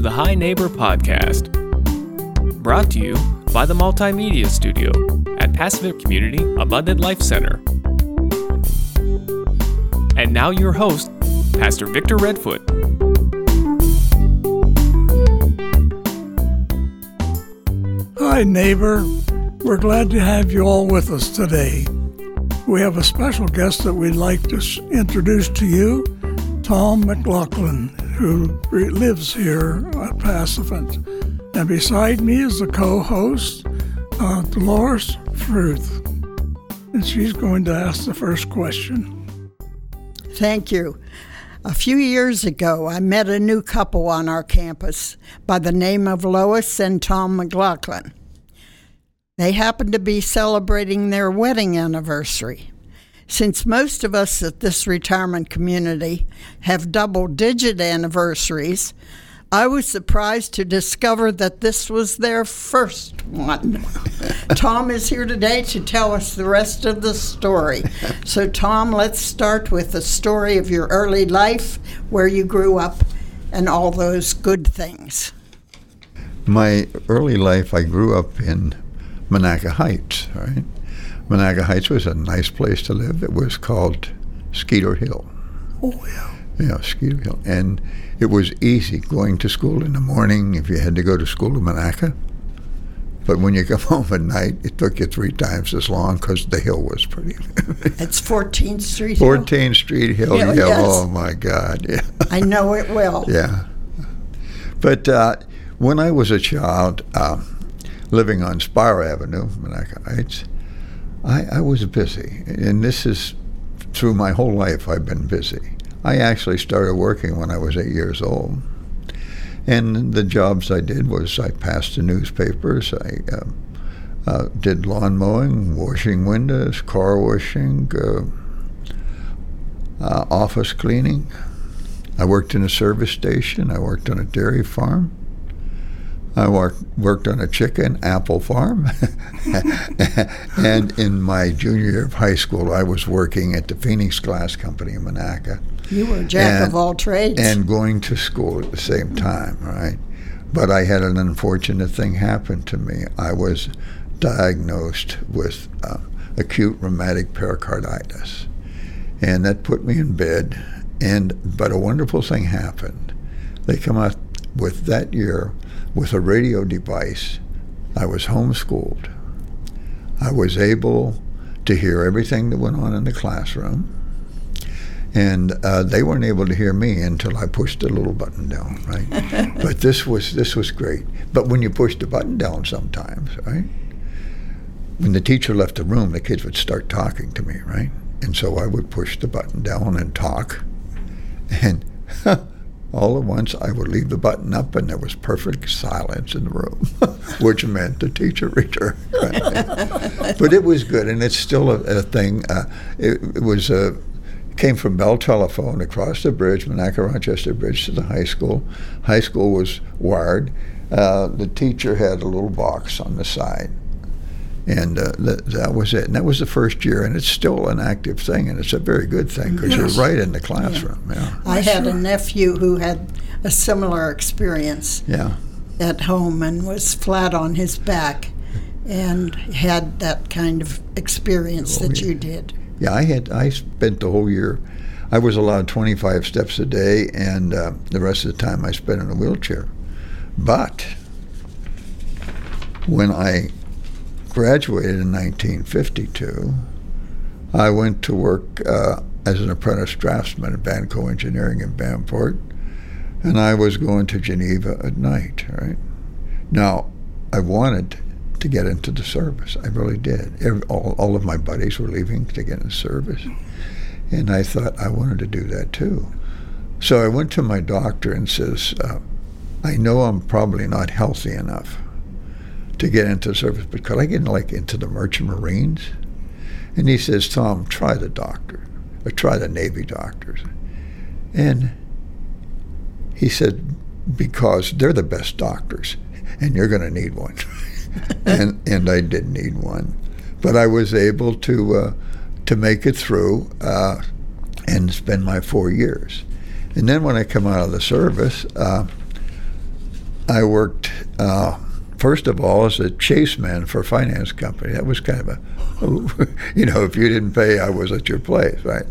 the Hi Neighbor podcast, brought to you by the Multimedia Studio at Passavant Community Abundant Life Center. And now, your host, Pastor Victor Redfoot. Hi, neighbor. We're glad to have you all with us today. We have a special guest that we'd like to introduce to you, Tom McLaughlin, who lives here at Passavant. And beside me is the co host, uh, Dolores Fruth. And she's going to ask the first question. Thank you. A few years ago, I met a new couple on our campus by the name of Lois and Tom McLaughlin. They happened to be celebrating their wedding anniversary. Since most of us at this retirement community have double digit anniversaries, I was surprised to discover that this was their first one. Tom is here today to tell us the rest of the story. So, Tom, let's start with the story of your early life, where you grew up, and all those good things. My early life, I grew up in Monaca Heights, right? Monaca Heights was a nice place to live. It was called Skeeter Hill. Oh, yeah. Yeah, Skeeter Hill. And it was easy going to school in the morning if you had to go to school in Monaca. But when you come home at night, it took you three times as long because the hill was pretty. it's 14th Street Hill. 14th Street Hill. Yeah, yeah. Yes. Oh my God. Yeah. I know it well. yeah. But uh, when I was a child, um, living on Spire Avenue, Monaca Heights, I, I was busy. And this is through my whole life, I've been busy. I actually started working when I was eight years old. And the jobs I did was I passed the newspapers, I uh, uh, did lawn mowing, washing windows, car washing, uh, uh office cleaning. I worked in a service station, I worked on a dairy farm. I worked, worked on a chicken apple farm. and in my junior year of high school, I was working at the Phoenix Glass Company in Monaca. You were a jack and, of all trades. And going to school at the same time, right? But I had an unfortunate thing happen to me. I was diagnosed with uh, acute rheumatic pericarditis. And that put me in bed. And but a wonderful thing happened. They come out with that year with a radio device. I was homeschooled. I was able to hear everything that went on in the classroom. And uh, they weren't able to hear me until I pushed the little button down, right? but this was this was great. But when you push the button down, sometimes, right? When the teacher left the room, the kids would start talking to me, right? And so I would push the button down and talk, and all at once I would leave the button up and there was perfect silence in the room, which meant the teacher returned. But it was good, and it's still a, a thing. Uh, it, it, was a came from Bell Telephone across the bridge, Monaca Rochester Bridge, to the high school. High school was wired. Uh, the teacher had a little box on the side and uh, th- that was it. And that was the first year, and it's still an active thing, and it's a very good thing because yes. you're right in the classroom. Yeah. yeah. I had a nephew who had a similar experience. Yeah. At home and was flat on his back, and had that kind of experience oh, that yeah. you did. Yeah, I had. I spent the whole year. I was allowed 25 steps a day, and uh, the rest of the time I spent in a wheelchair. But when I graduated in 1952, I went to work uh, as an apprentice draftsman at Banco Engineering in Vanport, and I was going to Geneva at night. Right now, I wanted to get into the service. I really did. All, all of my buddies were leaving to get into service, and I thought I wanted to do that too. So I went to my doctor and says, uh, "I know I'm probably not healthy enough." To get into the service, but could I get like into the merchant marines? And he says, Tom, try the doctor, or try the Navy doctors. And he said, because they're the best doctors, and you're going to need one. and and I did need one, but I was able to uh, to make it through uh, and spend my four years. And then when I come out of the service, uh, I worked uh, first of all as a chase man for a finance company. That was kind of a, you know, if you didn't pay, I was at your place, right?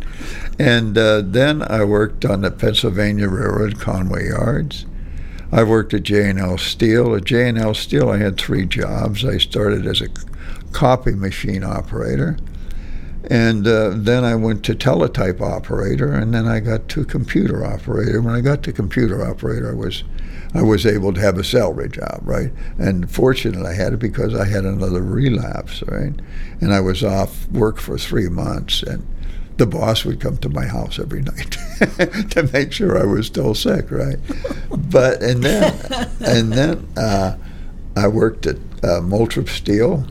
And uh, then I worked on the Pennsylvania Railroad Conway Yards. I worked at J&L Steel. At J&L Steel, I had three jobs. I started as a copy machine operator. And uh, then I went to teletype operator, and then I got to computer operator. When I got to computer operator, I was I was able to have a salary job, right? And fortunately, I had it because I had another relapse, right? And I was off work for three months, and the boss would come to my house every night to make sure I was still sick, right? but and then and then uh, I worked at uh, Moltrup Steel,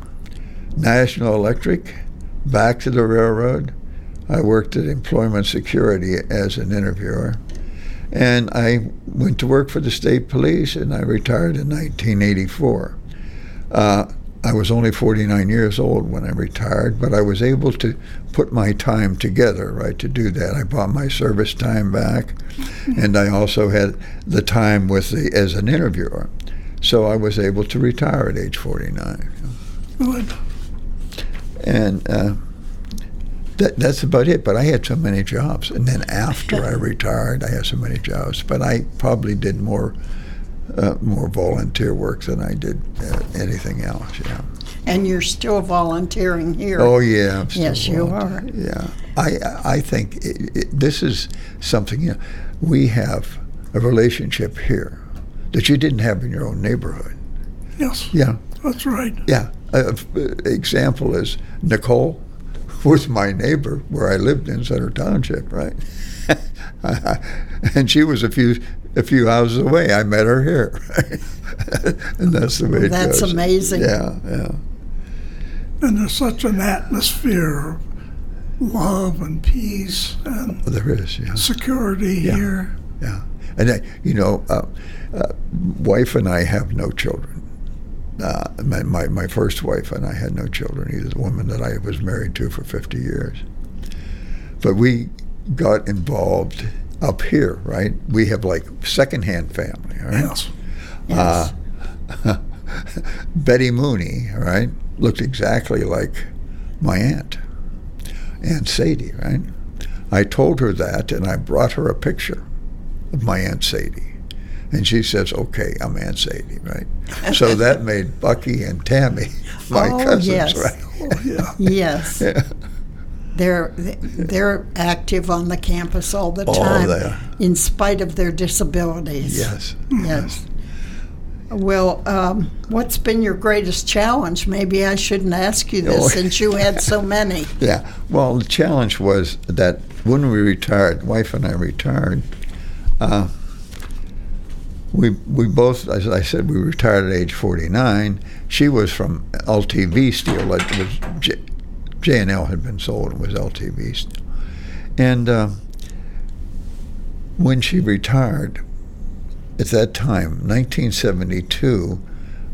National Electric, back to the railroad. I worked at Employment Security as an interviewer. And I went to work for the state police and I retired in 1984. Uh, I was only 49 years old when I retired, but I was able to put my time together, right, to do that. I bought my service time back, and I also had the time with the as an interviewer. So I was able to retire at age 49. Good. And uh, that, that's about it. But I had so many jobs, and then after I retired, I had so many jobs. But I probably did more uh, more volunteer work than I did uh, anything else. Yeah. And you're still volunteering here. Oh yeah. I'm still Yes, you are. Yeah. I I think it, it, this is something. You know, we have a relationship here that you didn't have in your own neighborhood. Yes, Yeah. that's right. Yeah. A, a- example is Nicole was my neighbor where I lived in Center Township, right? and she was a few a few houses away. I met her here, and that's the way it That's goes. amazing. Yeah, yeah. And there's such an atmosphere of love and peace and There is, yeah, security Yeah. here. yeah. And I, you know, uh, uh, wife and I have no children. Uh, my, my my first wife and I had no children either. The woman that I was married to for 50 years. But we got involved up here, right? We have like secondhand family, all right? Yes. Yes. Uh, Betty Mooney, right, looked exactly like my aunt, Aunt Sadie, right? I told her that, and I brought her a picture of my Aunt Sadie. And she says, okay, I'm Aunt Sadie, right? So that made Bucky and Tammy my Oh, cousins, yes. right? Oh, yeah. yes. Yeah. They're they're active on the campus all the time, they in spite of their disabilities. Yes. Yes. Well, um, what's been your greatest challenge? Maybe I shouldn't ask you this Oh. since you had so many. Yeah. Well, the challenge was that when we retired, wife and I retired, uh, we we both, as I said, we retired at age 49. She was from LTV Steel. It was J, J&L had been sold. It was LTV Steel. And uh, when she retired, at that time, 1972,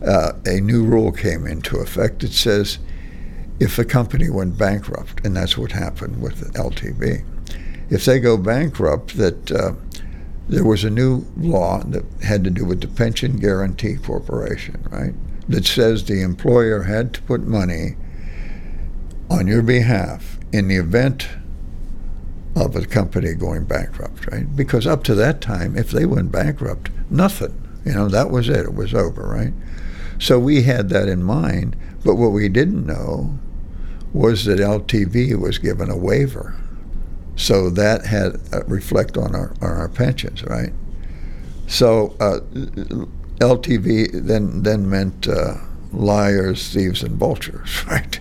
uh, a new rule came into effect. It says if a company went bankrupt, and that's what happened with LTV, if they go bankrupt, that uh, there was a new law that had to do with the Pension Guarantee Corporation, right? That says the employer had to put money on your behalf in the event of a company going bankrupt, right? Because up to that time, if they went bankrupt, nothing. You know, that was it. It was over, right? So we had that in mind, but what we didn't know was that LTV was given a waiver. So that had uh, reflect on our on our pensions, right? So uh, LTV then then meant uh, liars, thieves, and vultures, right?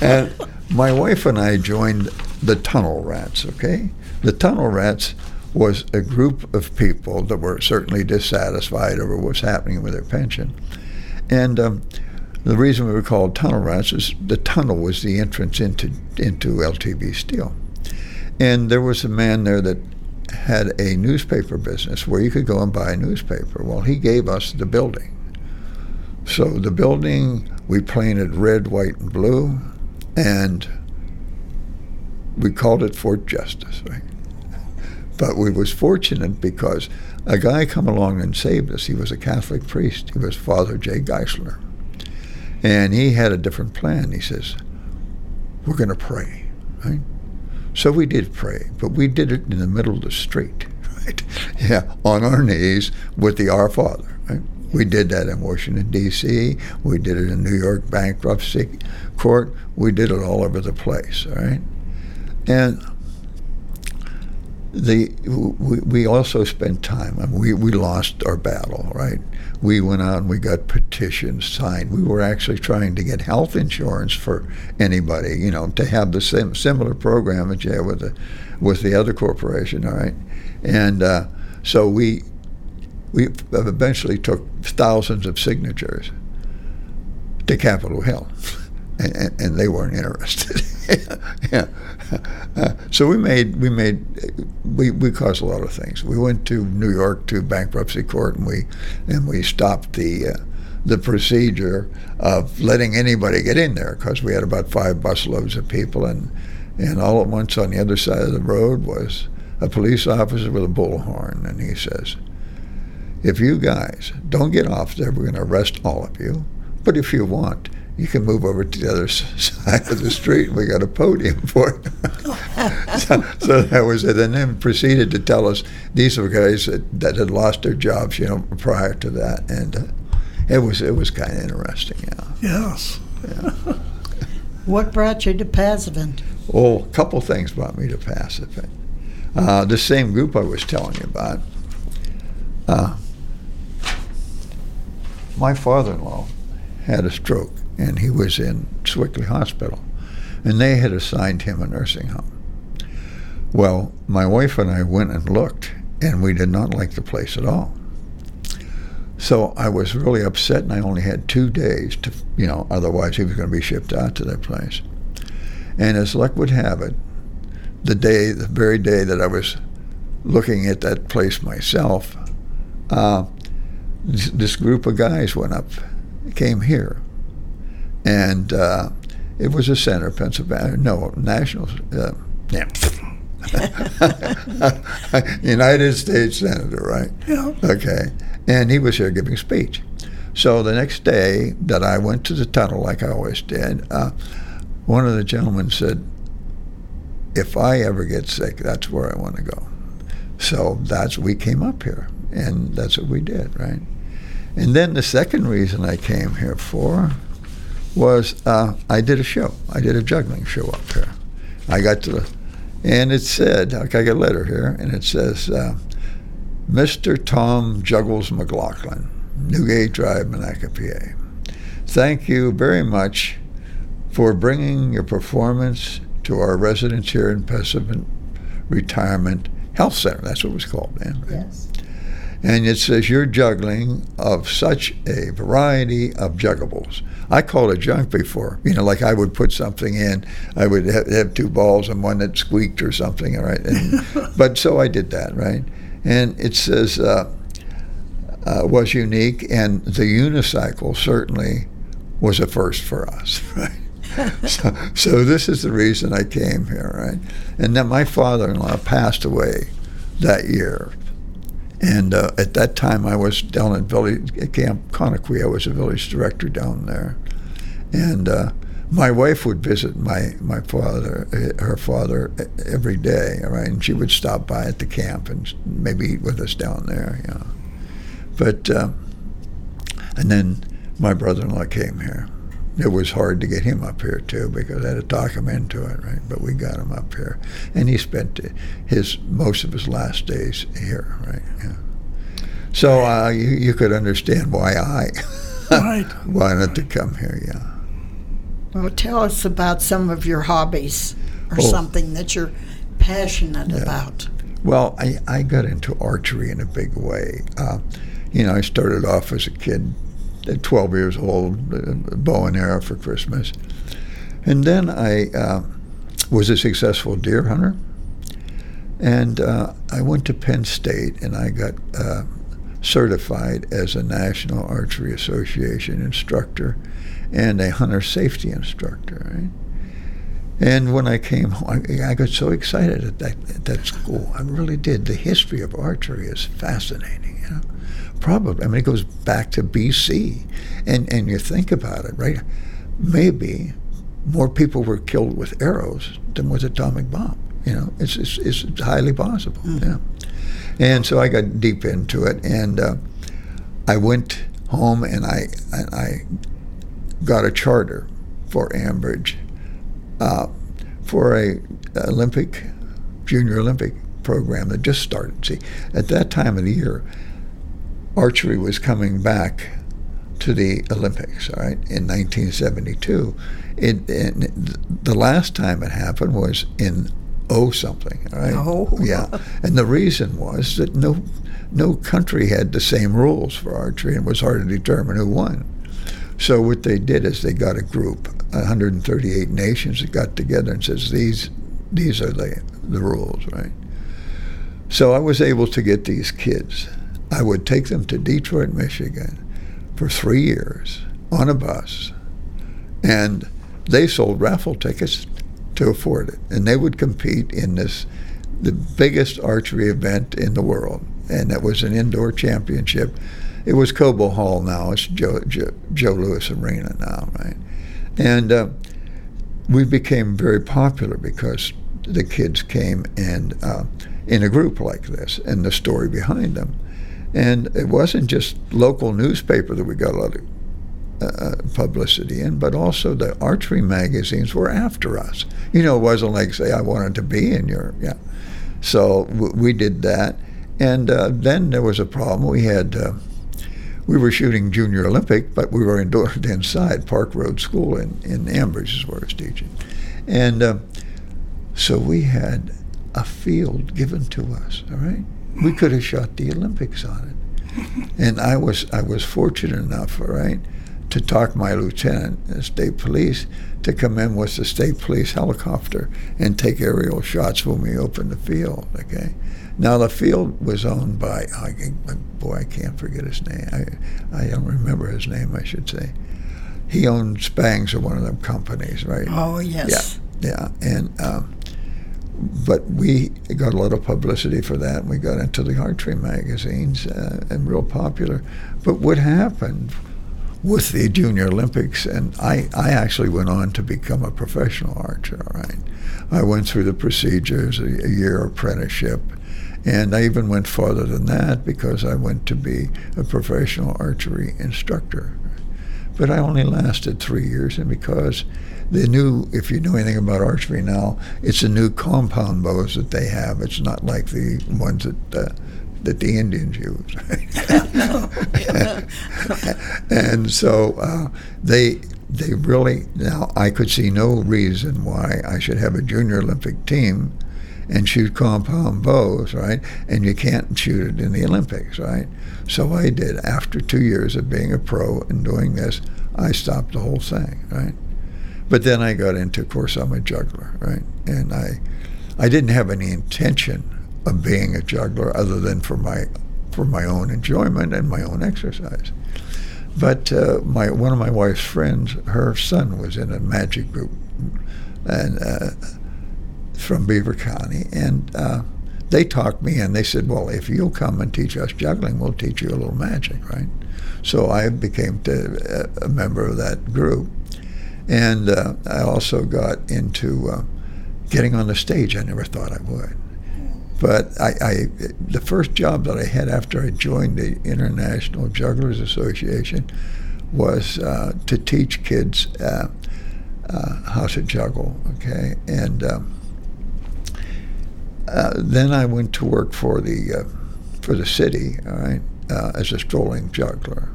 and my wife and I joined the Tunnel Rats. Okay, the Tunnel Rats was a group of people that were certainly dissatisfied over what's happening with their pension, and um, the reason we were called Tunnel Rats is the tunnel was the entrance into into LTV Steel, and there was a man there that had a newspaper business where you could go and buy a newspaper. Well, he gave us the building. So the building we painted red, white, and blue, and we called it Fort Justice, right? but we was fortunate because a guy come along and saved us. He was a Catholic priest. He was Father J. Geisler. And he had a different plan. He says, we're going to pray, right? So we did pray, but we did it in the middle of the street, right? Yeah, on our knees with the Our Father, right? We did that in Washington, D.C. We did it in New York bankruptcy court. We did it all over the place, all right? And the we, we also spent time. I mean, we, we lost our battle, right? We went out and we got petitions signed. We were actually trying to get health insurance for anybody, you know, to have the same similar program that you have with the with the other corporation, all right? And uh, so we we eventually took thousands of signatures to Capitol Hill, and, and they weren't interested. yeah. Uh, so we made we made we, we caused a lot of things. We went to New York to bankruptcy court and we and we stopped the uh, the procedure of letting anybody get in there because we had about five busloads of people and and all at once on the other side of the road was a police officer with a bullhorn and he says, "If you guys don't get off there, we're going to arrest all of you. But if you want." You can move over to the other side of the street. We got a podium for it. so, so, that was it. And then proceeded to tell us these were guys that, that had lost their jobs, you know, prior to that, and uh, it was it was kind of interesting. Yeah. Yes. Yeah. what brought you to Passavant? Oh, a couple things brought me to Passavant. Uh, the same group I was telling you about. Uh, my father-in-law had a stroke and he was in Sewickley Hospital, and they had assigned him a nursing home. Well, my wife and I went and looked, and we did not like the place at all. So I was really upset, and I only had two days to, you know, otherwise he was going to be shipped out to that place. And as luck would have it, the day, the very day that I was looking at that place myself, uh, this, this group of guys went up, came here, and uh, it was a center, Pennsylvania. No, national. Uh, yeah. United States senator, right? Yeah. Okay, and he was here giving a speech. So the next day that I went to the tunnel, like I always did, uh, one of the gentlemen said, "If I ever get sick, that's where I want to go." So that's we came up here, and that's what we did, right? And then the second reason I came here for was uh, I did a show. I did a juggling show up here. I got to the, and it said, I got a letter here, and it says, uh, Mr. Tom Juggles McLaughlin, Newgate Drive, Monaca, PA. Thank you very much for bringing your performance to our residents here in Passavant Retirement Health Center. That's what it was called, man. Yes. And it says you're juggling of such a variety of juggables. I called it junk before. You know, like I would put something in, I would have, have two balls and one that squeaked or something, all right? And, but so I did that, right? And it says uh, uh, was unique, and the unicycle certainly was a first for us, right? so, so this is the reason I came here, right? And then my father-in-law passed away that year. And uh, at that time, I was down at village at Camp Kon-O-Kwee. I was a village director down there, and uh, my wife would visit my my father, her father, every day. Right, and she would stop by at the camp and maybe eat with us down there. You know, but uh, and then my brother-in-law came here. It was hard to get him up here too because I had to talk him into it, right? But we got him up here, and he spent his most of his last days here, right? Yeah. So uh, you, you could understand why I right. wanted to come here, yeah. Well, tell us about some of your hobbies or Oh. something that you're passionate Yeah. about. Well, I, I got into archery in a big way. Uh, you know, I started off as a kid, at 12 years old, uh, bow and arrow for Christmas. And then I uh, was a successful deer hunter. And uh, I went to Penn State and I got uh, certified as a National Archery Association instructor and a hunter safety instructor. Right? And when I came home, I, I got so excited at that, at that school. I really did. The history of archery is fascinating, you know. Probably, I mean, it goes back to BC. And, and you think about it, right? Maybe more people were killed with arrows than with atomic bomb. You know, it's, it's, it's highly possible, mm. yeah. And so I got deep into it, and uh, I went home and I, I got a charter for Ambridge uh, for a Olympic, junior Olympic program that just started. See, at that time of the year, archery was coming back to the Olympics, all right, in 1972. It, the last time it happened was in oh something, all right? Oh. Yeah. And the reason was that no no country had the same rules for archery and it was hard to determine who won. So what they did is they got a group, 138 nations that got together and says these these are the the rules, right? So I was able to get these kids. I would take them to Detroit, Michigan for 3 years on a bus. And they sold raffle tickets to afford it. And they would compete in this the biggest archery event in the world. And it was an indoor championship it was Cobo Hall now. It's Joe, Joe, Joe Louis Arena now, right? And uh, we became very popular because the kids came and uh, in a group like this and the story behind them. And it wasn't just local newspaper that we got a lot of uh, publicity in, but also the archery magazines were after us. You know, it wasn't like say I wanted to be in your yeah. So w- we did that, and uh, then there was a problem. We had uh, we were shooting Junior Olympic, but we were indoors inside Park Road School in, in Ambridge is where I was teaching. And uh, so we had a field given to us, all right? We could have shot the Olympics on it. and I was I was fortunate enough, all right, to talk my lieutenant, the state police, to come in with the state police helicopter and take aerial shots when we opened the field, okay? Now the field was owned by oh, boy, I can't forget his name. I I don't remember his name. I should say. He owned Spangs or one of them companies, right? Oh yes. Yeah, yeah, and. Um, but we got a lot of publicity for that. We got into the archery magazines uh, and real popular. But what happened with the Junior Olympics, and I, I actually went on to become a professional archer. Right, I went through the procedures, a, a year apprenticeship, and I even went farther than that because I went to be a professional archery instructor. But I only lasted three years, and because the new, if you know anything about archery now, it's a new compound bows that they have. It's not like the ones that uh, that the Indians use. and so uh, they they really now I could see no reason why I should have a junior Olympic team and shoot compound bows, right? And you can't shoot it in the Olympics, right? So I did. After two years of being a pro and doing this, I stopped the whole thing, right? But then I got into, of course, I'm a juggler, right? And I, I didn't have any intention of being a juggler other than for my, for my own enjoyment and my own exercise. But uh, my one of my wife's friends, her son was in a magic group, and uh, from Beaver County, and uh, they talked me and they said, "Well, if you'll come and teach us juggling, we'll teach you a little magic, right?" So I became to, uh, a member of that group, and uh, I also got into uh, getting on the stage. I never thought I would, but I, I, the first job that I had after I joined the International Jugglers Association was uh, to teach kids uh, how to juggle. Okay, and um, uh, then I went to work for the uh, for the city, all right, uh, as a strolling juggler,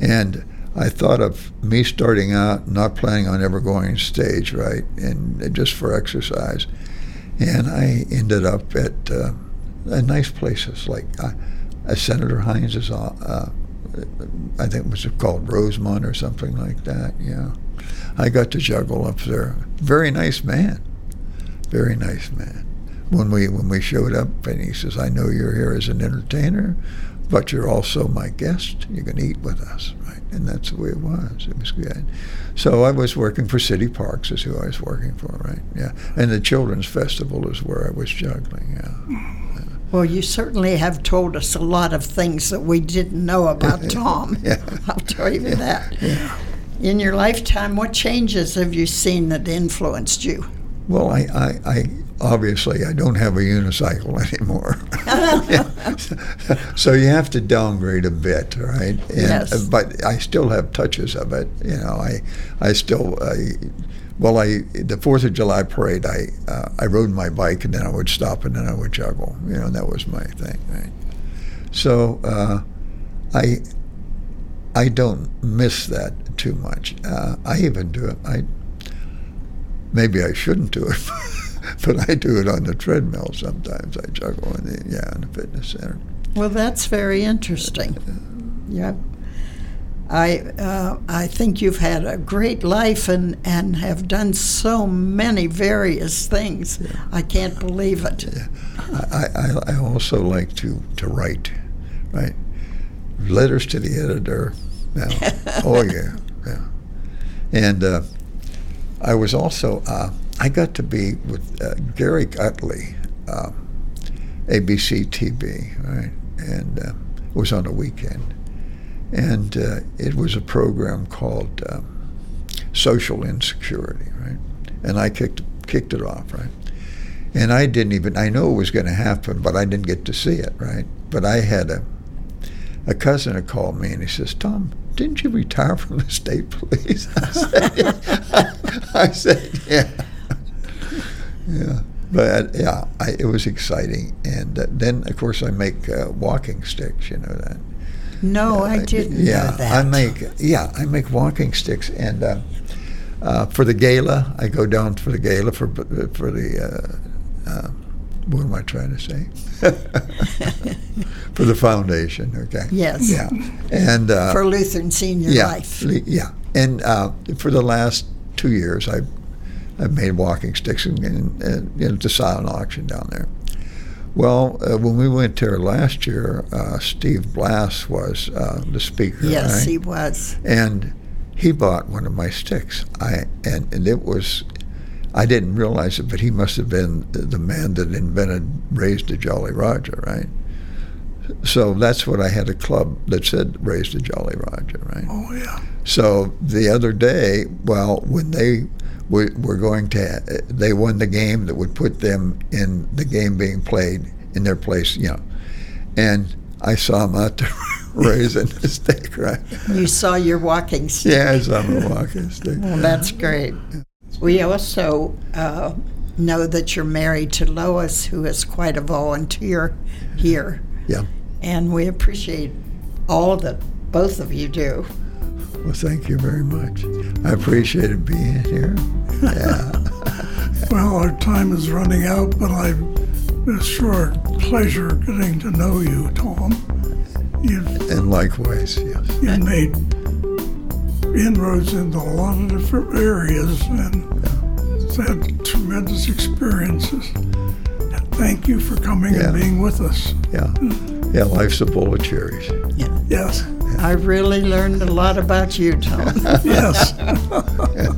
and I thought of me starting out, not planning on ever going on stage, right, and just for exercise, and I ended up at uh, nice places like uh, Senator Heinz's. Uh, I think it was called Rosemont or something like that. Yeah, I got to juggle up there. Very nice man, very nice man when we when we showed up, and he says, "I know you're here as an entertainer, but you're also my guest. You can eat with us, right? And that's the way it was. It was good. So I was working for City Parks, is who I was working for, right? Yeah. And the Children's Festival is where I was juggling, yeah. Well, you certainly have told us a lot of things that we didn't know about Tom. Yeah. I'll tell you that. Yeah. In your lifetime, what changes have you seen that influenced you? Well, I, I, I obviously I don't have a unicycle anymore. so you have to downgrade a bit, right? And, Yes. But I still have touches of it. You know, I I still I, well I the Fourth of July parade I uh, I rode my bike and then I would stop and then I would juggle. You know, and that was my thing, right? So uh, I I don't miss that too much. Uh, I even do it. I maybe I shouldn't do it, but I do it on the treadmill sometimes. I juggle in the yeah in the fitness center. Well, that's very interesting. Yep. I uh, I think you've had a great life and, and have done so many various things. I can't believe it. I, I, I also like to, to write, right? Letters to the editor. Yeah. oh yeah, yeah. And uh, I was also uh, I got to be with uh, Gary Gutley, uh, ABC TV, right? And uh, it was on a weekend, and uh, it was a program called um, Social Insecurity, right? And I kicked kicked it off, right? And I didn't even, I know it was going to happen, but I didn't get to see it, right? But I had a, a cousin that called me and he says, Tom, didn't you retire from the state police? I said, I said yeah. Yeah. But yeah, I, it was exciting. And uh, then, of course, I make uh, walking sticks, you know that. No, I didn't yeah, know that. I make yeah, I make walking sticks, and uh, uh, for the gala, I go down for the gala for for the. Uh, uh, what am I trying to say? for the foundation, okay. Yes. Yeah, and uh, for Lutheran Senior yeah, Life. yeah, and uh, for the last two years, I I've made walking sticks and, and, and you know, to silent auction down there. Well, uh, when we went there last year, uh, Steve Blass was uh, the speaker. Yes, right? he was. and he bought one of my sticks. I and, and it was, I didn't realize it, but he must have been the- the man that invented raised a Jolly Roger, right? So that's what I had a club that said raised a Jolly Roger, right? Oh, yeah. So the other day, well, when they were, were going to, they won the game that would put them in the game being played in their place, you know. And I saw them out there raising the stick, right? You saw your walking stick. Yeah, I saw them walking stick. Well, that's great. We also uh, know that you're married to Lois, who is quite a volunteer here, Yeah. and we appreciate all that both of you do. Well, thank you very much. I appreciated being here. Yeah. Well, our time is running out, but I've it's sure a pleasure getting to know you, Tom. You've, and likewise, yes. you've made inroads into a lot of different areas and had tremendous experiences. Thank you for coming Yeah. and being with us. Yeah. Yeah, life's a bowl of cherries. Yeah. Yes, I really learned a lot about you, Tom. yes.